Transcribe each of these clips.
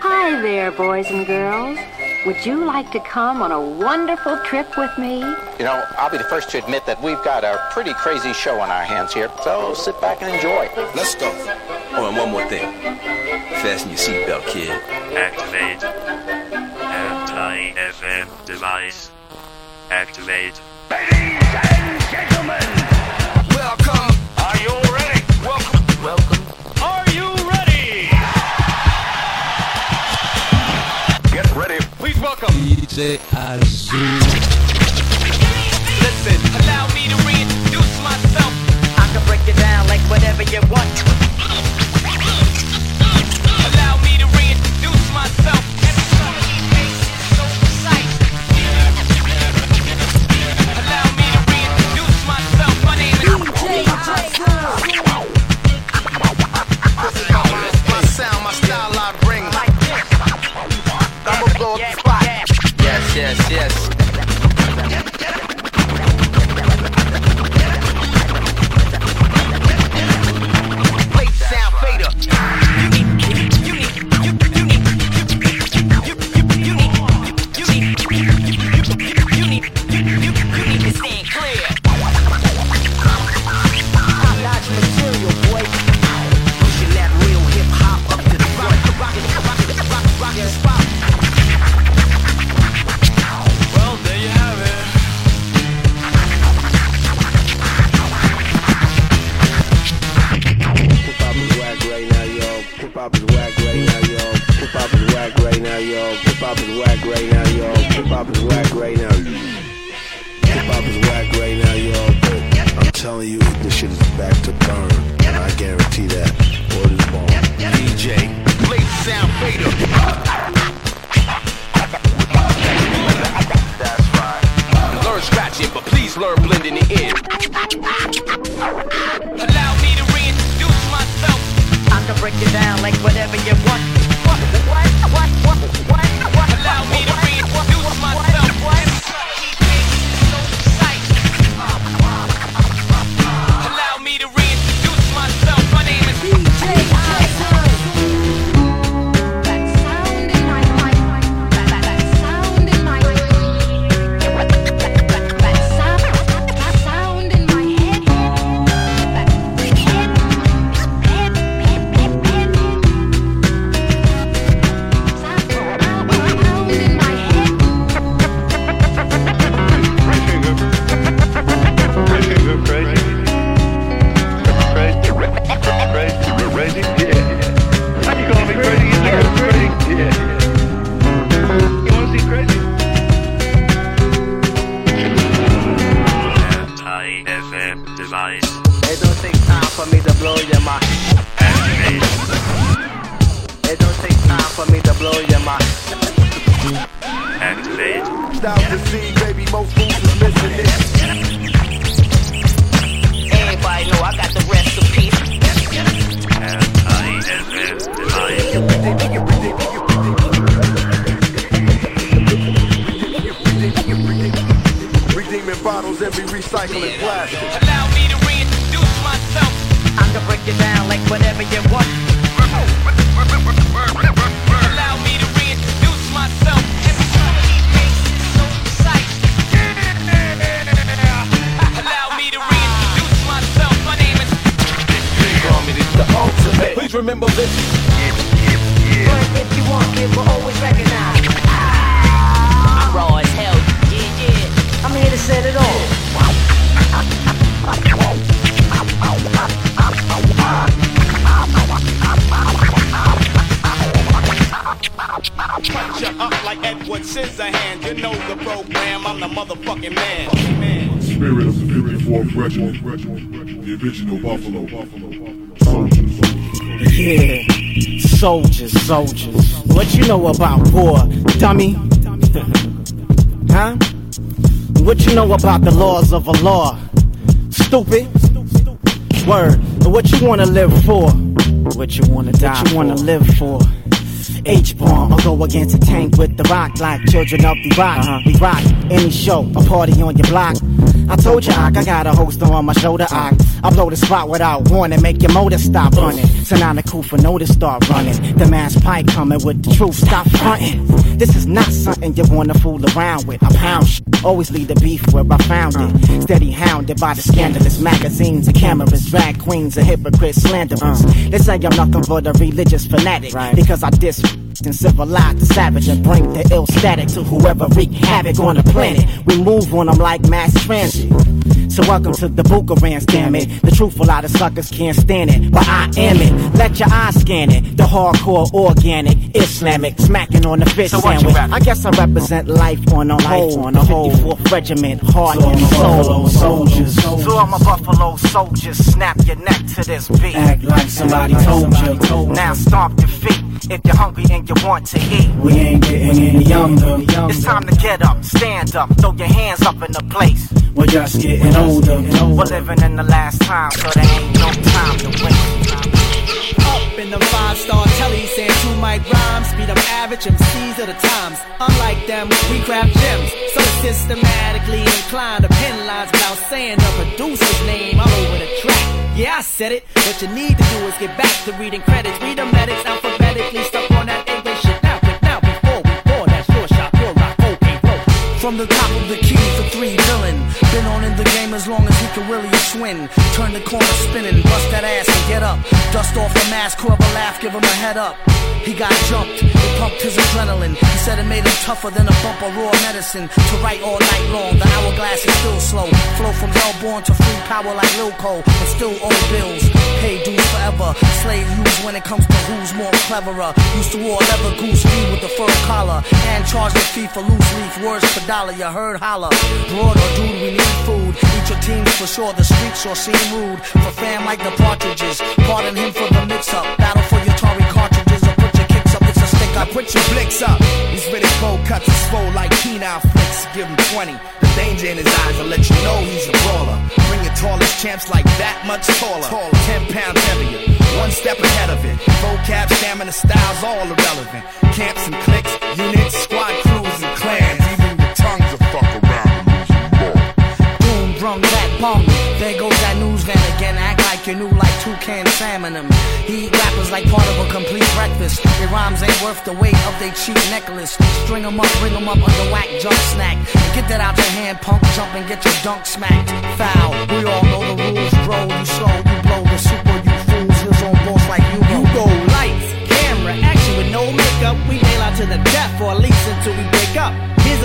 Hi there, boys and girls. Would you like to come on a wonderful trip with me? You know, I'll be the first to admit that we've got a pretty crazy show on our hands here, so sit back and enjoy. Let's go. Oh, and one more thing. Fasten your seatbelt, kid. Activate. Anti-FM device. Activate. Ladies and gentlemen, DJ Azul. Listen, allow me to reintroduce myself. I can break it down like whatever you want. Remember this. If you want, it will always recognize. I'm raw as hell. Yeah, yeah. I'm here to set it off. Punch you up like Edward Scissorhands. You know the program. I'm the motherfucking man. Spirit of the 54th Regiment, the original Buffalo, soldiers. Yeah, soldiers, soldiers. What you know about war, dummy? huh? What you know about the laws of a law? Stupid. Word. What you wanna live for? What you wanna die What you wanna live for? H-bomb, I'll go against a tank with the rock like children of the rock. huh We rock any show, a party on your block. I told you, I, I got a holster on my shoulder, I I blow the spot without warning, make your motor stop running. So now the cool for notice start running. The mass pike coming with the truth, stop fronting. This is not something you wanna fool around with. I pound shit, always lead the beef where I found it. Steady hounded by the scandalous magazines and cameras, drag queens and hypocrites, slanderers. They say I'm nothing but a religious fanatic because I diss and civilize the savage and bring the ill static to whoever wreak havoc on the planet. We move on them like mass transit. So welcome to the Bucharans, damn it. The truth, a lot of suckers can't stand it, but I am it. Let your eyes scan it. The hardcore, organic, Islamic, smacking on the fish So sandwich. I guess I represent life on a whole. On a whole. 54th Regiment, heart and soul. soldiers. So I'm a Buffalo soldier. Snap your neck to this beat. Act like somebody told you. Now stomp your feet if you're hungry and you want to eat. We ain't getting any younger. It's time to get up, stand up, throw your hands up in the place. We're just getting older. We're living in the last time, so there ain't no time to waste. Up in the five star telly saying two mic rhymes, beat up average MCs of the times. Unlike them, we grab gems, so systematically inclined to pen lines without saying the producer's name all over the track. Yeah, I said it. What you need to do is get back to reading credits, read the medics stuck on that shit now. Now, before we that shot, rock, okay. From the top of the key for three villain. Been on in the game as long as he can really swing. Turn the corner spinning, bust that ass and get up. Dust off the mask, a laugh, give him a head up. He got jumped, it pumped his adrenaline. He said it made him tougher than a bump of raw medicine. To write all night long, the hourglass is still slow. Flow from hellborn to free power like Lil Cole, and still owe bills. Pay dues forever. Slave use when it comes to who's more cleverer. Used to wore leather goose fee with the fur collar. And charge the fee for loose leaf words per dollar. You heard holler. Broad or dude, we need food. Eat your teams for sure. The streets sure seem rude. For fam like the partridges. Pardon him for the mix up. Battle for your Tory cartridges or put your kicks up. It's a stick I put your blicks up. These Riddick Bowe cuts is swole like penile flicks. Give him 20. Danger in his eyes will let you know he's a brawler. Bring your tallest champs like that much taller. 10 pounds heavier. One step ahead of it. Vocab, stamina, styles, all irrelevant. Camps and cliques, units, squad Act like like toucan salmon. He eat rappers like part of a complete breakfast. Their rhymes ain't worth the weight of their cheap necklace. String 'em up, bring 'em up under whack junk snack. Get that out your hand, punk, jump and get your dunk smacked. Foul, we all know the rules. Bro, you slow, you blow the super, you fools. His own boss like you You go lights, camera, action with no makeup. We nail out to the death, or at least until we break up.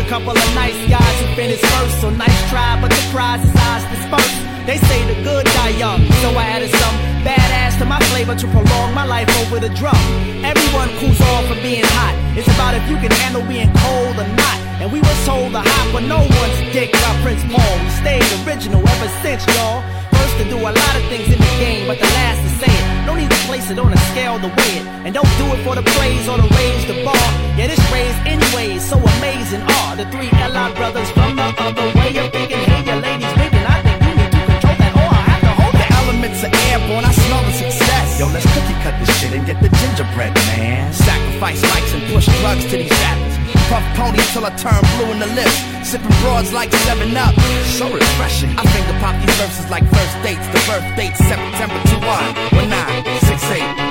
A couple of nice guys who finished first, so nice try, but the prize is ours dispersed. They say the good die young, so I added some badass to my flavor to prolong my life over the drum. Everyone cools off for being hot. It's about if you can handle being cold or not. And we were told to hop with no one's dick by Prince Paul. We stayed original ever since, y'all. First to do a lot of things in the game, but the last to say it. No need to place it on a scale to weigh it. And don't do it for the praise or to raise the bar. Yeah, this raise anyways, so amazing are the three LI brothers from the other way of thinking. Hey, your ladies winking. I think you need to control that, or I have to hold The elements are airborne, I smell the success. Yo, let's cookie cut this shit and get the gingerbread, man. Sacrifice mics and push drugs to these rappers. Puff ponies till I turn blue in the lips. Sipping broads like 7 Up. So refreshing. I finger pop these verses like first dates. The birth date September 2 1 19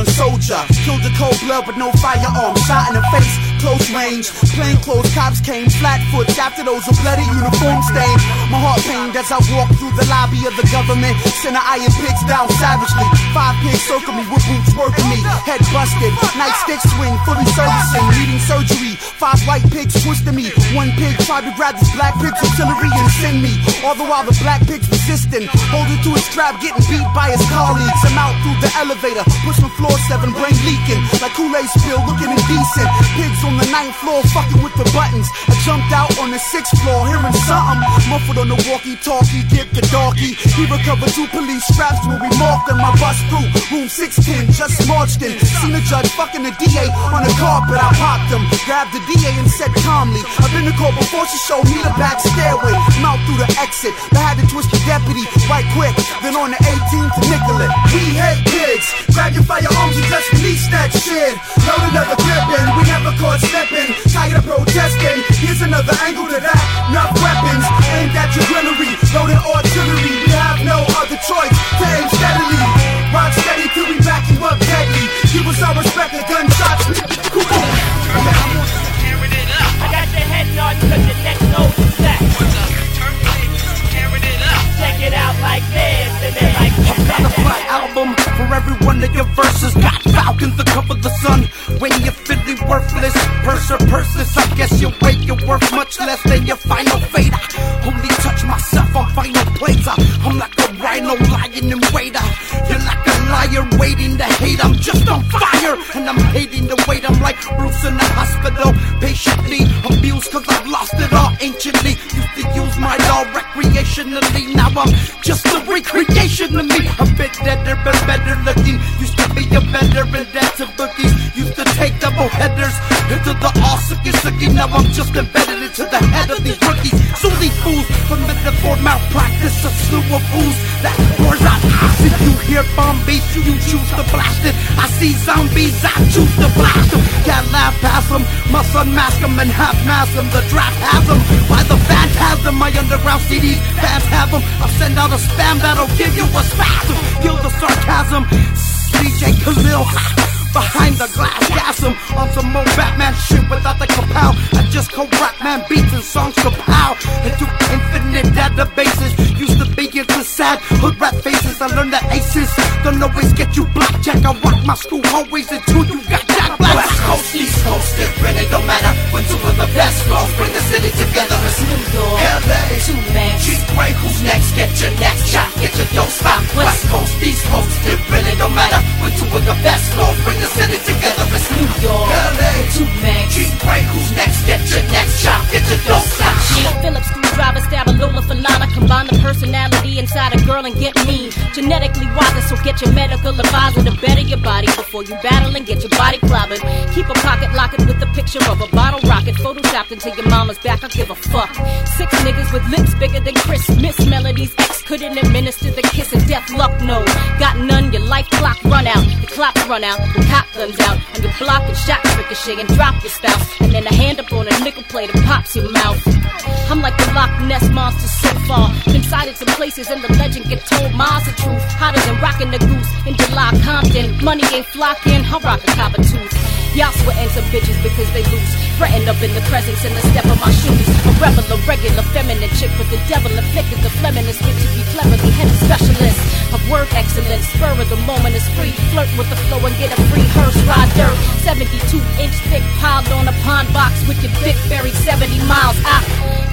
soldier. Killed a cold blood with no firearm. Shot in the face, close range. Plain clothes cops came, flat foot after those with bloody uniform stain. My heart pained as I walked through the lobby of the government. Send an iron pigs down savagely. Five pigs circle me with boots working me. Head busted, nightstick swing, fully servicing, needing surgery. Five white pigs twisting me. One pig tried to grab this black pig's artillery and send me. All the while the black pig's resisting, holding to his strap, getting beat by his colleagues. I'm out through the elevator, push from floor seven, brain leaking like Kool-Aid spill, looking indecent. Pigs on the ninth floor, fucking with the buttons. I jumped out on the sixth floor, hearing something muffled on the walkie-talkie. Get the doggy. He recovered two police straps when we marked him. My bus through room 610, just marched in. Seen the judge fucking the DA on the carpet. I popped him, grabbed the DA and said calmly, I've been to court before she showed me the back stairway. Mouth through the exit. I had to twist the deputy right quick. Then on the 18th to Nicollet. We hate pigs. Grab your firearms and just release that shit. Load another clipping. We never caught slipping. Tired of protesting. Here's another angle to that. Enough weapons aimed at your grillery. Loaded artillery. We have no other choice to aim steadily. Rock steady till we back you up deadly. Give us our respect and gunshots. Come on. I got your head nod cause your neck knows it's that. Check it out like this and then like Got a flat album for every one of your verses. Got falcons to cover the sun. When you're feeling worthless, purse or purses, I guess you weight you're worth much less than your final fate. I only touch myself on final plates. I'm like a rhino lying in waiter. You're like a liar waiting to hate. I'm just on fire and I'm hating the weight. I'm like Bruce in the hospital, patiently abused cause I've lost it all anciently. Used to use my law recreationally. Now I'm just a recreation of me. A bit deader but better looking. Used to be a veteran bookies. Used to take double headers into the all sucky. Now I'm just embedded into the head of these rookies. So these fools from metaphor malpractice, a slew of fools that pours out acid. You hear bomb beats, you choose to blast it. I see zombies, I choose to blast them. Can't laugh past them, must unmask them and half mask them. The draft has them. By the phantasm, my underground CDs, fans have them. I'll send out a spam that'll give you a spasm. Feel the sarcasm. DJ Khalil. Behind the glass, gas 'em on some more Batman shit without the kapow. I just co rap man beats and songs kapow. Into infinite databases. Used to be into sad hood rap faces. I learned the aces don't always get you blackjack. I rock my school always until you got jack black. West Coast, East Coast, it don't matter. When two of the best flows bring the city together. Inside a girl and get me. Genetically wiser, so get your medical advisor to better your body before you battle and get your body clobbered. Keep a pocket locket with a picture of a bottle rocket photoshopped into your mama's back. I give a fuck. Six niggas with lips bigger than Christmas melodies. X couldn't administer the kiss of death. Luck no, got none. Life clock run out. The clock run out. The cop guns out. And your block and shot ricochet and drop your spouse. And then a hand up on a nickel plate and pops your mouth. I'm like the Loch Ness monster so far. Been sighted some places and the legend get told miles the truth. Hotter than rocking the goose in July Compton. Money ain't flocking, I'll rock a copper tooth. Y'all sweating some bitches because they loose. Threatened up in the presence and the step of my shoes. A rebel, a regular feminine chick, but the devil afflicted the feminist bitch to be cleverly headed specialist of word excellence. Spur of the moment is free. Flirt with the flow and get a free hearse ride dirt. 72 inch thick piled on a pond box with your dick buried 70 miles out.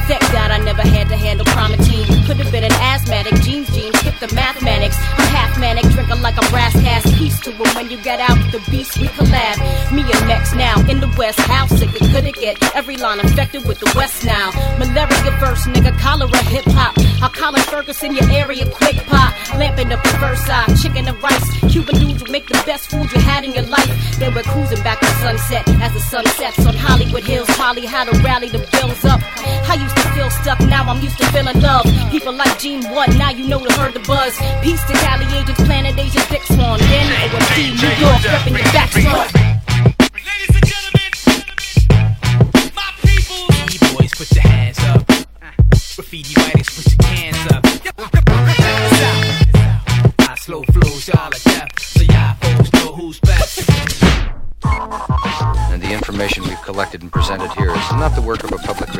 Thank God I never had to handle Primatene. Could have been an asthmatic, jeans, jeans, skip the mathematics. I'm half manic, drinking like a brass cast. Peace to him when you get out with the beast, we collab. Me and Max now in the West, how sick it could it get? Every line infected with the West now. Malaria verse, nigga, cholera, hip hop. I'll call Ferguson, your area, quick pop. Lamping up the first side, chicken and Cuban dudes will make the best food you had in your life. Then we're cruising back to sunset as the sun sets on Hollywood Hills. Holly, how to rally the bills up. I used to feel stuck, now I'm used to feeling love. People like Gene What, now you know to heard the buzz. Peace to Cali agents, Planet Asia, Dick Swan, Danny OMG, New York, repping your back boys,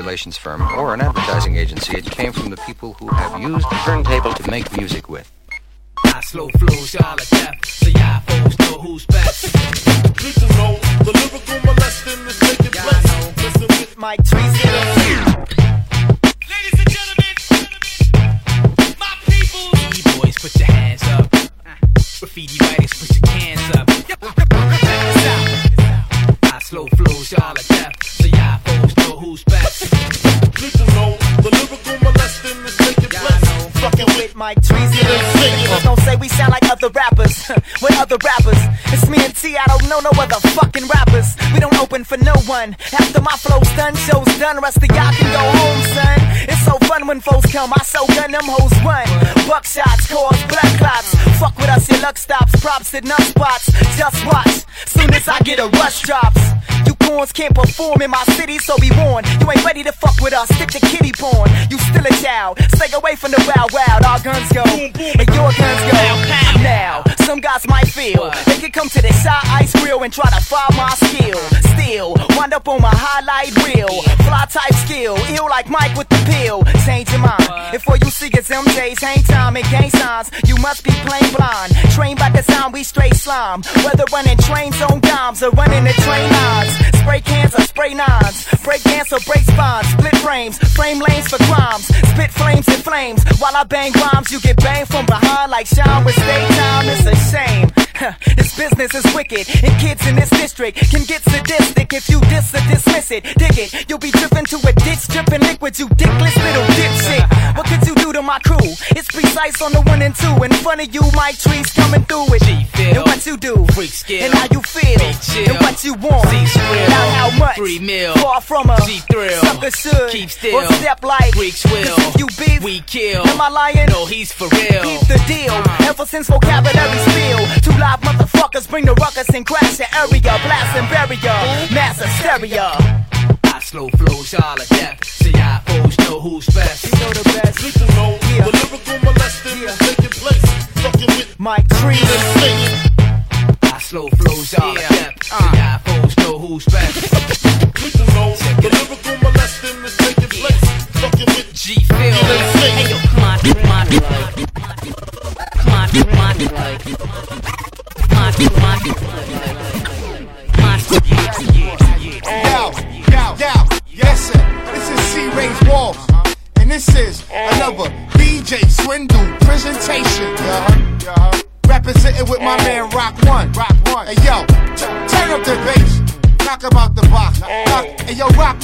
relations firm or an advertising agency. It came from the people who have used the turntable to make music with. I slow flows y'all to death, so y'all folks know who's best. People know the lyrical molesting is taking place. Listen with Mike Treason. Ladies and gentlemen, my people. E-boys, put your hands up. Ah. Graffiti writers, put your cans up. I slow flows y'all to death, so y'all folks know who's best. People know the lyrical molesting is taking place. Fucking with Mike Treason. Niggas don't say we sound like other rappers. with other rappers. It's me and T, I don't know no other fucking rappers. We don't open for no one. After my flow's done, show's done, rest of y'all can go home, son. When foes come, I so gun them hoes run. Buckshots, cause blood clots. Fuck with us, your luck stops. Props at enough spots. Just watch. Soon as I get a rush drops. Corns can't perform in my city, so be warned. You ain't ready to fuck with us, stick to kitty porn. You still a child, stay away from the wild wild. Our guns go, and your guns go. Now, some guys might feel they could come to the shy ice grill and try to find my skill. Still, wind up on my highlight reel. Fly type skill, ill like Mike with the pill. Change your mind. If all you see is MJ's hang time and gang signs, you must be plain blind. Trained by the design, we straight slime. Whether running trains on dimes or running the train lines. Spray cans or spray nines. Break dance or break spines. Split frames, frame lanes for crimes. Spit flames and flames. While I bang rhymes, you get banged from behind like with stay time. It's a shame. this business is wicked, and kids in this district can get sadistic if you diss or dismiss it. Dig it, you'll be driven to a ditch, dripping liquid, you dickless little dipshit. What could you do to my crew? It's precise on the one and two. In front of you, my Trees coming through it. And what you do, Freak skill. and how you feel, and what you want, not how much. Three mil. far from a G-Thrill. sucker should Keep still. or step like Freaks will. 'Cause if you beef, We kill. Am I lying? No, he's for real. Keep the deal. Uh-huh. Ever since vocabulary spill, two live motherfuckers bring the ruckus and crash the area, blast and bury mass hysteria. I slow flows y'all to death, so y'all folks know who's best. You know the best. People know the lyrical molesting is taking place. Fucking with Mike Trees. Uh. I slow flows y'all to death, so y'all folks know who's best. People know the lyrical molesting is taking place. Fucking with G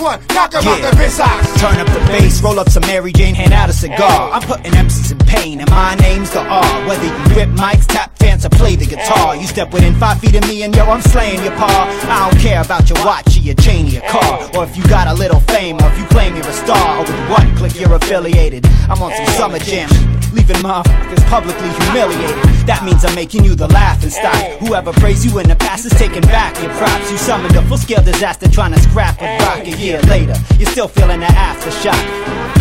One. Knock about Yeah. the bass box. Turn up the bass, roll up some Mary Jane, hand out a cigar. I'm putting MCs in pain, and my name's the R. Whether you rip mics, tap fans, or play the guitar, you step within five feet of me, and yo, I'm slaying your paw. I don't care about your watch or your chain or your car, or if you got a little fame, or if you claim you're a star, or with what click you're affiliated. I'm on some summer jam, leaving motherfuckers publicly humiliated. That means I'm making you the laughing stock. Whoever praised you in the past is taking back your props. You summoned a full scale disaster trying to scrap a rock a year later. You're still feeling the aftershock.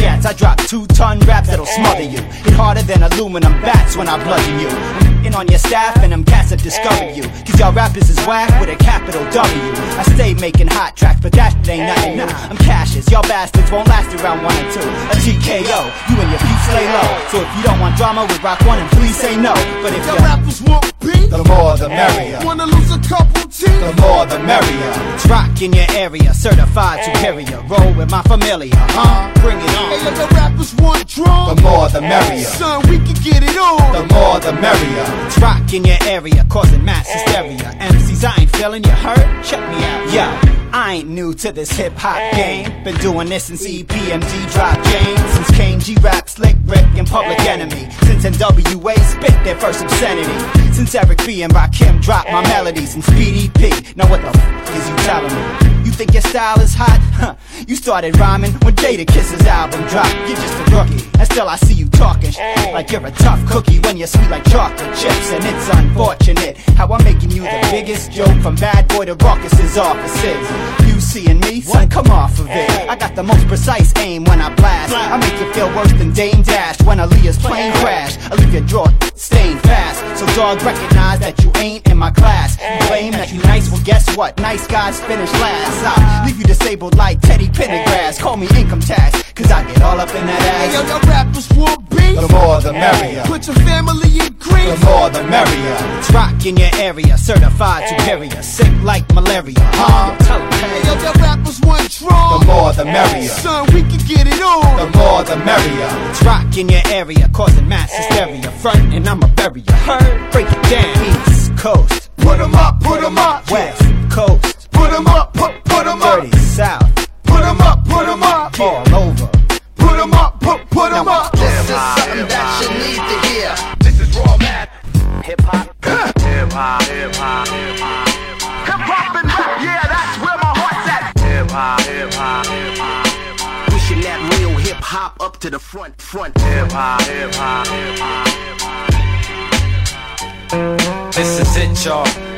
Cats, I drop two ton raps that'll smother you. Hit harder than aluminum bats when I bludgeon you. I'm on your staff and them cats that discover you. Cause y'all rappers is whack with a capital W. I stay making hot tracks, but that ain't nothing new. I'm Cassius, y'all bastards won't last around one or two. A TKO, you and your peeps lay low. So if you don't want drama with Rock One, then please say no. But if The you rappers want beef. the more the merrier. Wanna lose a couple teeth. The more the merrier. It's rock in your area, certified superior. Roll with my familiar, huh? Bring it Hey, yo, on. the rappers want drums. The more the merrier. Son, we can get it on. The more the merrier. Rock in your area, causing mass hysteria. MCs, I ain't feeling you hurt. Check me out, yo. I ain't new to this hip hop game. Been doing this since EPMD dropped James. Since Kane G Rap, Slick Rick, and Public Enemy. Since NWA spit their first obscenity. Since Eric B and Rakim dropped my melodies. Since BDP. Now what the f is you telling me? You think your style is hot? Huh. You started rhyming when Jadakiss's album dropped. You're just a rookie. And still I see you talking sh- like you're a tough cookie when you're sweet like chocolate chips. And it's unfortunate How I'm making you the biggest joke from bad boy to Rawkus's offices. You seeing me, son, come off of it. I got the most precise aim when I blast. I make you feel worse than Dame Dash when Aaliyah's plane crash. I leave your draw stained fast. So dog recognize that you ain't in my class. You claim that you nice, well guess what? Nice guys finish last. I leave you disabled like Teddy Pendergrass. Call me income tax, cause I get all up in that ass. Hey, yo, your rappers will be. The more the merrier. Put your family in green. The more the merrier. It's rock in your area, certified superior. Sick like malaria, huh? Hey, yo, your rappers want draw. The more the merrier. Son, we can get it on. The more the merrier. It's rock in your area, causing mass hysteria. Front and I'ma bury ya. Heard? Break it down. East Coast. Put 'em up, put 'em up. West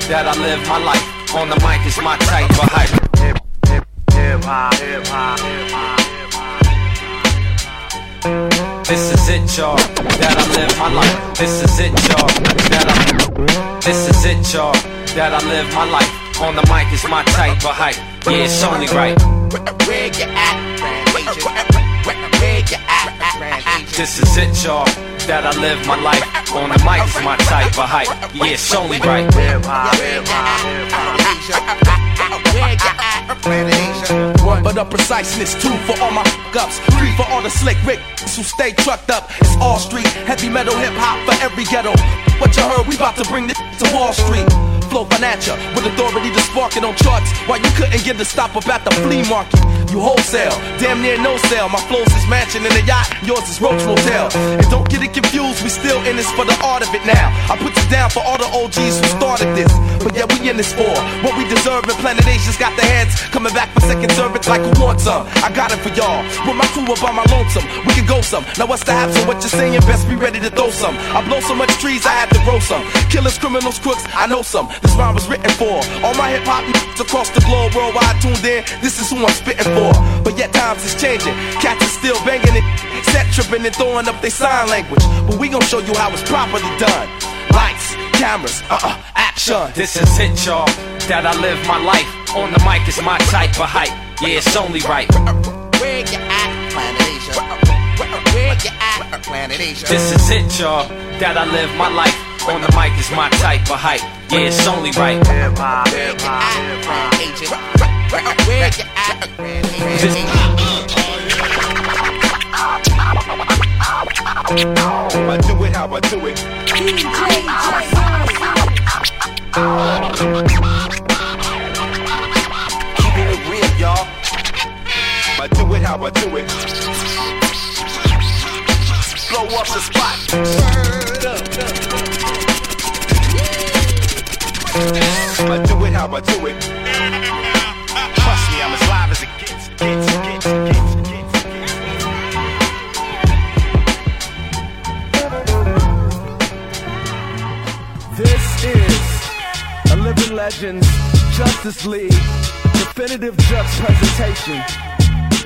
That I live my life. On the mic is my type of hype. Hip, hop, hip hop, hip hop. This is it, y'all. That I live my life. This is it, y'all. That I. This is it, y'all. That I live my life. On the mic is my type of hype. Yeah, it's only right. Where you at? Where you at? This is it, y'all. That I live my life. On the mic is my type of hype. Yeah, it's only right. But a preciseness, two for all my ups, three for all the slick Rick who stay trucked up. It's all street, heavy metal hip hop for every ghetto. What you heard, we about to bring this to Wall Street. Financial with authority to spark it on charts. Why you couldn't get the stop up at the flea market? You wholesale, damn near no sale. My flows is mansion in a yacht, yours is Roach Motel. And don't get it confused, we still in this for the art of it now. I put you down for all the OGs who started this. But yeah, we in this for what we deserve. And Planet Asia's got the heads coming back for second service like who wants some. I got it for y'all. With my crew up on my lonesome, we can go some. Now what's the haps what you're saying? Best be ready to throw some. I blow so much trees, I had to grow some. Killers, criminals, crooks, I know some. This rhyme was written for all my hip hop n***s across the globe, worldwide tuned in. This is who I'm spitting for. But yet times is changing. Cats is still banging it, set tripping and throwing up their sign language. But we gon' show you how it's properly done. Lights, cameras, uh-uh, action. This is it, y'all. That I live my life. On the mic is my type of hype. Yeah, it's only right. Where you at? Planet Asia. Where you at? Planet Asia. This is it, y'all. That I live my life. On the mic is my type of hype. Yeah, it's only right. I do it how I do it. Keeping it real, y'all. I do it how I do it. Blow up the spot. I do it how I do it. Trust me, I'm as live as it gets. gets, gets, gets. This is a Living Legends Justice League definitive Jux presentation.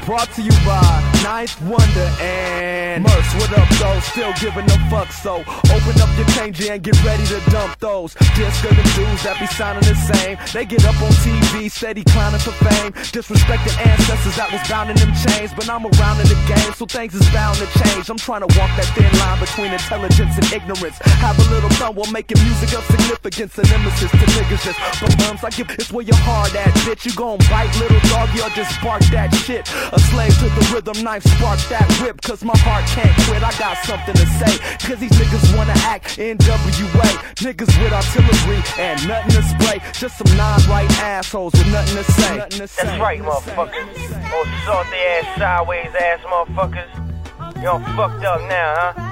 Brought to you by Ninth Wonder and Murs. What up, though? Still giving them fuck, so open up your change and get ready to dump those. Just the dudes that be sounding the same. They get up on TV, steady clowning for fame. Disrespecting ancestors that was bound in them chains. But I'm around in the game, so things is bound to change. I'm trying to walk that thin line between intelligence and ignorance. Have a little fun while making music of significance and nemesis to niggas just bums. I give it's where your heart at, bitch. You gon' bite little doggy or just bark that shit. A slave to the rhythm, knife spark that whip. Cause my heart can't quit. I got something to say. Cause these niggas wanna act NWA. Niggas with artillery and nothing to spray. Just some non-white assholes with nothing to say. That's right, motherfuckers. Oh, salty ass, sideways ass motherfuckers. Y'all fucked up now, huh?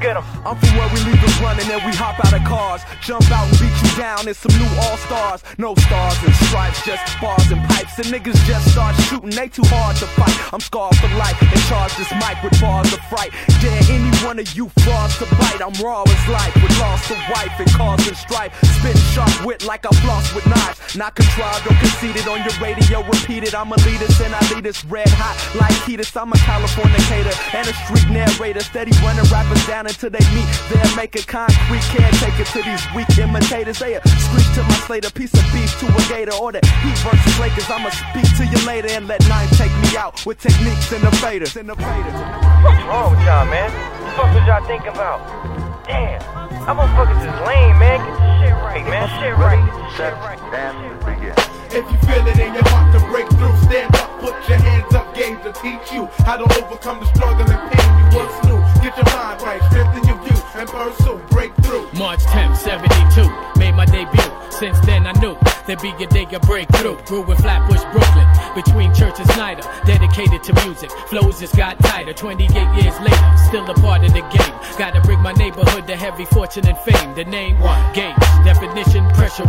Get 'em. I'm from where we leave it running and we hop out of cars. Jump out and beat you down. It's some new all stars. No stars and stripes, just bars and pipes. The niggas just start shooting, they too hard to fight. I'm scarred for life and charge this mic with bars of fright. Dare any one of you frauds to bite. I'm raw as life with loss a wife and causing strife. Spitting sharp wit like I floss with knives. Not contrived or conceited on your radio, repeated. I'm a leader and I lead us red hot like Kiedis. I'm a Californicator and a street narrator. Steady running rappers down until they meet. They'll make a concrete it to these weak imitators. They a screech to my slate, a piece of beef to a gator. Or the Heat versus Lakers. I'ma speak to you later and let nine take me out with techniques and the faders. And the faders. What's wrong with y'all, man? What the fuck was y'all thinking about? Damn, how motherfuckers is this lame, man. Get your shit right, man. Shit right. Get your shit right. And begin. If you feel it in your heart to break through, stand up, put your hands up, games to teach you how to overcome the struggle and pain you once knew. Get your mind right, strengthen your view, and pursue breakthrough. March 10th, 72, made my debut. Since then I knew there'd be a day of breakthrough. Grew in Flatbush, Brooklyn, between Church and Snyder. Dedicated to music, flows just got tighter. 28 years later, still a part of the game. Gotta bring my neighborhood to heavy fortune and fame. The name, Games, definition, pressure.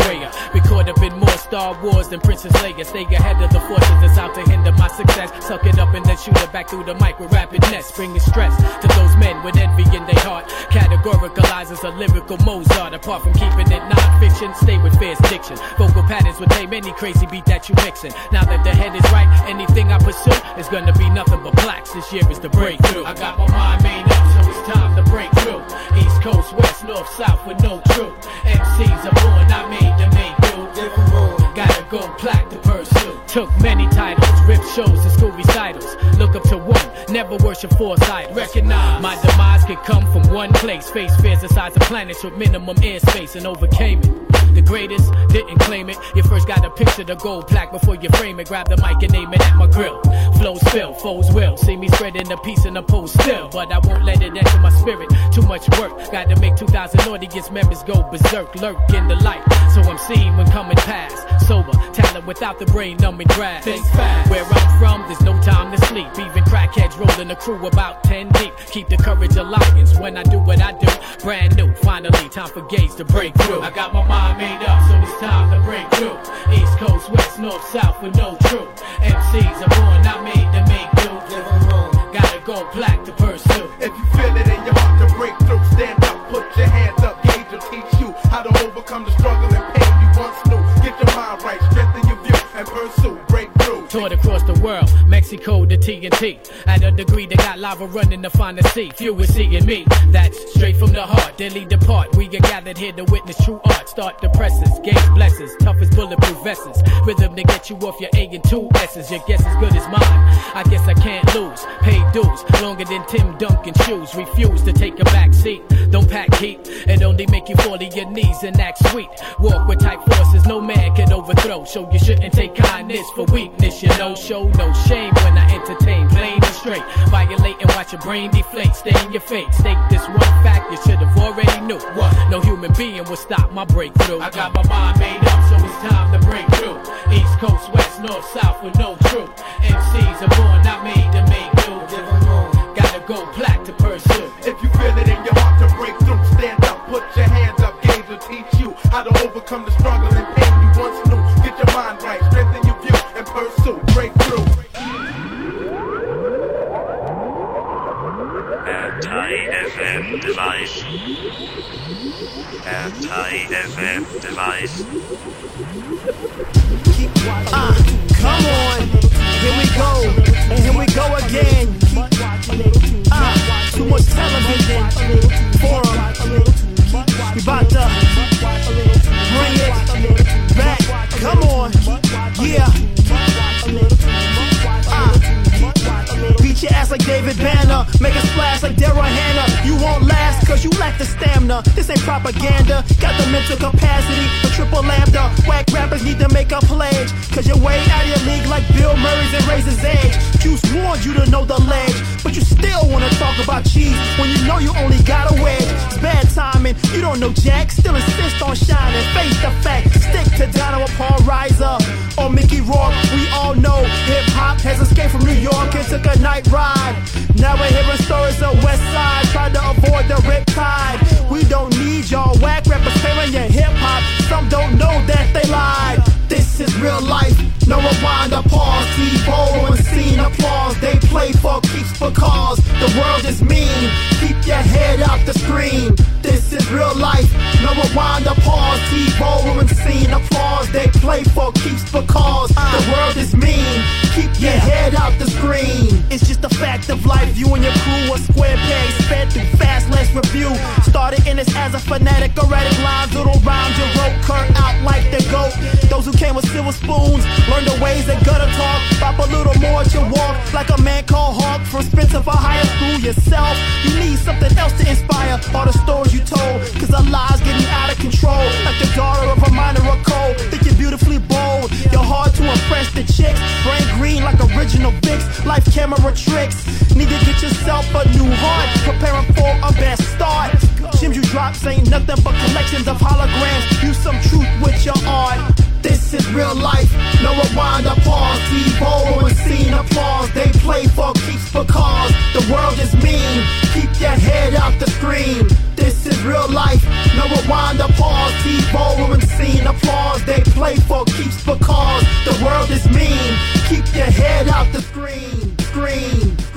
We caught up in more Star Wars than Princess Leia. Stay ahead of the forces that's out to hinder my success. Suck it up and then shoot it back through the mic with rapidness. Bringing stress to those men with envy in their heart. Categoricalizes a lyrical Mozart. Apart from keeping it non-fiction, stay with fierce diction. Vocal patterns would name any crazy beat that you mixing. Now that the head is right, anything I pursue is gonna be nothing but blacks. This year is the breakthrough. I got my mind made up, it's time to break through. East Coast, West, North, South with no truth. MCs are born, I made the main. Different gotta go plaque to pursue. Took many titles, ripped shows and school recitals. Look up to one, never worship idols. Recognize my demise could come from one place. Face fears the size of planets with minimum airspace and overcame it. The greatest didn't claim it. You first gotta picture the gold plaque before you frame it. Grab the mic and name it at my grill. Flows fill, foes will. See me spreading the peace in the post still. But I won't let it enter my spirit. Too much work. Gotta make 2,000 audience members go berserk. Lurk in the light. So I'm seen when coming past. Sober, talent without the brain numbing grass. Think fast. Where I'm from, there's no time to sleep. Even crackheads rolling a crew about 10 deep. Keep the courage of lions when I do what I do. Brand new, finally, time for gates to break through. I got my mind made up, so it's time to break through. East Coast, West, North, South with no truth. MCs are born, not made to make do. Gotta go black to pursue. If you feel it in your heart to break through, stand up, put your hands up, gauge will teach you how to overcome the struggle and pain you once knew. Get your mind right, strengthen your view, and pursue breakthrough. Toured across the world, Mexico to TNT. At a degree, got lava running to find the sea. Few is seeing me. That's straight from the heart. Daily depart. We get gathered here to witness true art. Start the presses, gaze blessings, tough as bulletproof vests. Rhythm to get you off your A and two S's. Your guess as good as mine. I guess I can't lose. Pay dues longer than Tim Duncan shoes. Refuse to take a back seat. Don't pack heat. It only make you fall to your knees and act sweet. Walk with tight forces no man can overthrow. So you shouldn't take kindness for weakness. You know, show no shame when I entertain. And straight. Violate and watch your brain deflate. Stay in your face. State this one fact you should have already knew. What? No human being will stop my breakthrough. I got my mind made up, so it's time to break through. East Coast, West, North, South with no truth. MCs are born, not made to make do. Murray's and Razor's Edge. Juice warned you to know the ledge, but you still wanna talk about cheese when you know you only got a wedge. It's bad timing, you don't know Jack, still insist on shining. Face the fact, stick to Dino Paul Reiser, or Mickey Rourke. We all know hip hop has escaped from New York and took a night ride. Now we're hearing stories of West Side, trying to avoid the rip tide. We don't need y'all whack rappers claiming your hip hop. Some don't know that they lied. This is real life. No rewind or pause. T-Bowl and scene applause. They play for keeps for because the world is mean. Keep your head out the screen. This is real life. No rewind or pause. T-Bowl and scene applause. They play for keeps because the world is mean. Keep your head out the screen. It's just a fact of life. You and your crew are square pegs. Sped through fast, let's review. Started in this as a fanatic, erratic lines, little rhymes you wrote, curl out like the goat. Those who came with silver spoons learn the ways they gutter talk. Pop a little more at walk, like a man called Hawk from Spenser for Hire school yourself. You need something else to inspire all the stories you told. Cause our lives getting out of control. Like the daughter of a minor or cold. Think you're beautifully bold. You're hard to impress the chicks. Brain green like original Vicks. Life camera tricks. Need to get yourself a new heart. Preparing for a best start. Gems you drops ain't nothing but collections of holograms. Use some truth with your art. This is real life. No rewind or pause. Evo and scene applause. They play for keeps because the world is mean. Keep your head out the screen. This is real life. No rewind or pause. Evo and scene applause. They play for keeps because the world is mean. Keep your head out the screen. Screen.